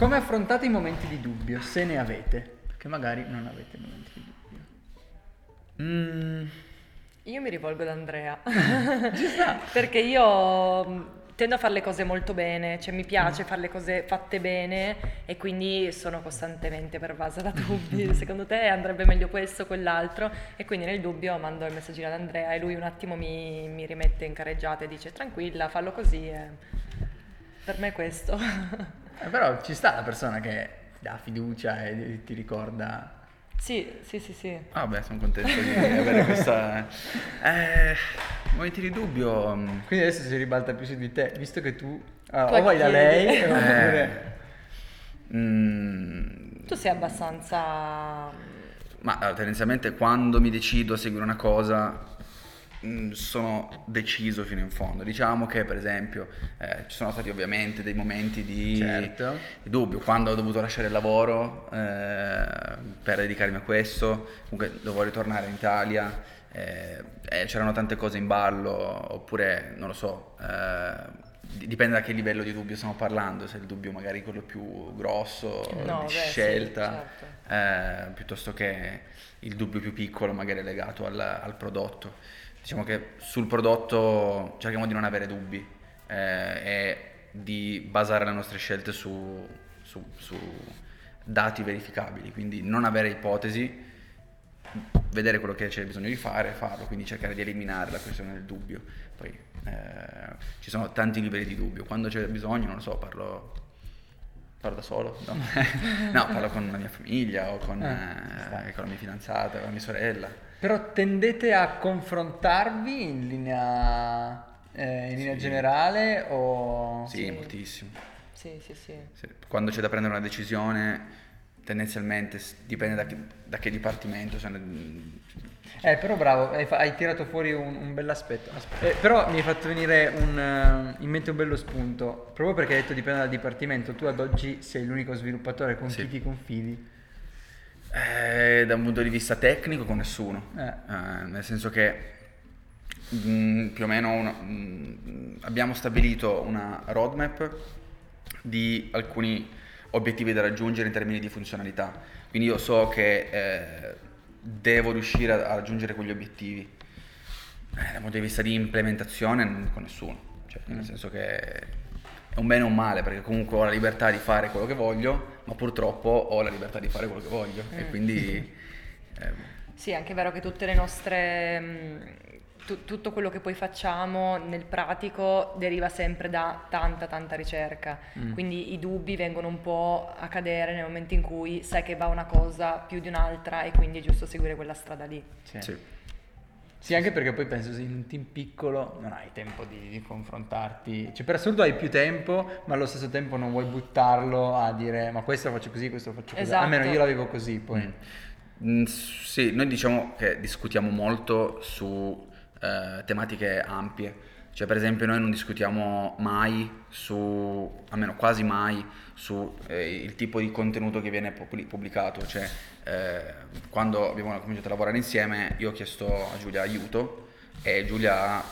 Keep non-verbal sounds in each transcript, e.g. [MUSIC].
Come affrontate i momenti di dubbio, se ne avete? Perché magari non avete momenti di dubbio. Mm, Io mi rivolgo ad Andrea. [LAUGHS] [LAUGHS] Perché io mh, tendo a fare le cose molto bene, cioè mi piace fare le cose fatte bene e quindi sono costantemente pervasa da dubbi. [LAUGHS] Secondo te andrebbe meglio questo o quell'altro? E quindi nel dubbio mando il messaggino ad Andrea e lui un attimo mi, mi rimette in carreggiata e dice tranquilla, fallo così. e Per me è questo. Eh, però ci sta la persona che ti dà fiducia e ti ricorda. sì, sì, sì, sì. vabbè, sono contento di avere questa... Eh, momenti di dubbio... Quindi adesso si ribalta più su di te, visto che tu ah, Tu o vai da lei [LAUGHS] Eh, oppure... mm, Tu sei abbastanza... Ma tendenzialmente quando mi decido a seguire una cosa sono deciso fino in fondo. Diciamo che per esempio eh, ci sono stati ovviamente dei momenti di, Certo. di dubbio, quando ho dovuto lasciare il lavoro eh, per dedicarmi a questo, comunque dovevo ritornare in Italia, eh, eh, c'erano tante cose in ballo, oppure non lo so. eh, di- Dipende da che livello di dubbio stiamo parlando, se il dubbio magari quello più grosso, No, di beh, sì, scelta, certo. eh, piuttosto che il dubbio più piccolo magari legato al, al prodotto. Diciamo che sul prodotto cerchiamo di non avere dubbi eh, e di basare le nostre scelte su, su- su dati verificabili, quindi non avere ipotesi, vedere quello che c'è bisogno di fare, farlo, quindi cercare di eliminare la questione del dubbio. Poi eh, ci sono tanti livelli di dubbio, quando c'è bisogno, non lo so, parlo, parlo da solo, no? [LAUGHS] No, parlo con la mia famiglia o con, Eh, eh, con la mia fidanzata, con la mia sorella. Però tendete a confrontarvi in linea, eh, in linea Sì. generale o... Sì, Sì. moltissimo. Sì, sì, sì. Sì, Quando c'è da prendere una decisione, tendenzialmente dipende da che, da che dipartimento. Eh, però bravo, hai, hai tirato fuori un, un bell'aspetto. Aspe- eh, però mi hai fatto venire un, eh, in mente un bello spunto. Proprio perché hai detto dipende dal dipartimento. Tu ad oggi sei l'unico sviluppatore con Sì. chi ti confidi. Eh, da un punto di vista tecnico con nessuno, Eh. Eh, nel senso che mm, più o meno una- mm, abbiamo stabilito una roadmap di alcuni obiettivi da raggiungere in termini di funzionalità, quindi io so che eh, devo riuscire a, a raggiungere quegli obiettivi. Eh, dal punto di vista di implementazione non con nessuno, cioè, nel senso che è un bene o un male perché comunque ho la libertà di fare quello che voglio, ma purtroppo ho la libertà di fare quello che voglio. E quindi [LAUGHS] eh, Sì, è anche vero che tutte le nostre... tu- tutto quello che poi facciamo nel pratico deriva sempre da tanta tanta ricerca, quindi i dubbi vengono un po' a cadere nel momento in cui sai che va una cosa più di un'altra e quindi è giusto seguire quella strada lì. Sì. sì. Sì, anche perché poi penso se in un team piccolo non hai tempo di, di confrontarti. Cioè, per assurdo hai più tempo, ma allo stesso tempo non vuoi buttarlo a dire ma questo lo faccio così, questo lo faccio così. Esatto. Almeno io l'avevo così, poi. Mm, sì, noi diciamo che discutiamo molto su eh, tematiche ampie. Cioè, per esempio, noi non discutiamo mai su, almeno quasi mai, su eh, il tipo di contenuto che viene pubblic- pubblicato. Cioè, eh, quando abbiamo cominciato a lavorare insieme, io ho chiesto a Giulia aiuto e Giulia ha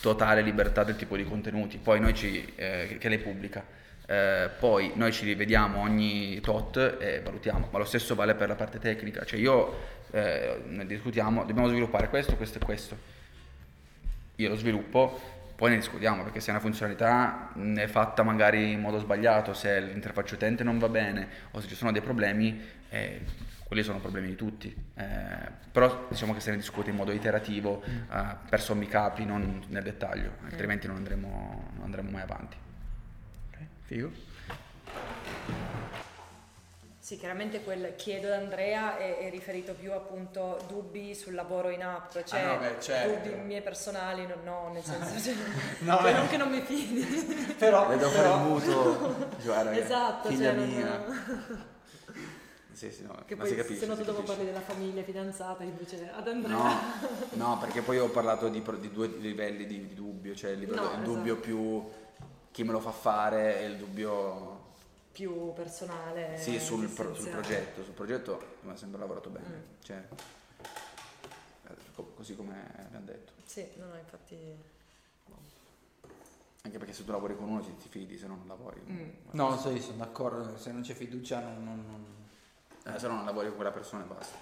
totale libertà del tipo di contenuti. Poi noi ci, eh, che lei pubblica. Eh, poi noi ci rivediamo ogni tot e valutiamo, ma lo stesso vale per la parte tecnica, cioè io eh, ne discutiamo, dobbiamo sviluppare questo, questo e questo. Io lo sviluppo, poi ne discutiamo perché se una funzionalità è fatta magari in modo sbagliato, se l'interfaccia utente non va bene o se ci sono dei problemi, eh, quelli sono problemi di tutti. Eh, però diciamo che se ne discute in modo iterativo, eh, per sommi capi, non nel dettaglio, altrimenti non andremo, non andremo mai avanti. Ok, Figo. Sì, chiaramente quel chiedo ad Andrea è, è riferito più appunto dubbi sul lavoro in app, cioè Ah, no, beh, certo. dubbi miei personali, no, no, nel senso cioè, [LAUGHS] No, cioè, non che non mi fidi. [LAUGHS] Però, devo fare il mutuo, [LAUGHS] guarda, esatto, figlia cioè, non- mia. Sì, sì, no, Che ma poi si capisce. se no tu dopo parli della famiglia fidanzata invece ad Andrea. No, no, perché poi ho parlato di, di due livelli di, di dubbio, cioè il, livello- No, il esatto. dubbio più chi me lo fa fare e il dubbio Più personale. sì, sul, pro- sul progetto. Sul progetto mi ha sempre lavorato bene, Mm. cioè, eh, co- così come abbiamo detto. Sì, no, no, infatti... Anche perché se tu lavori con uno ti, ti fidi, se no non lavori. Mm. No, so, io sono d'accordo, se non c'è fiducia non... non- non- Eh, se no non lavori con quella persona e basta.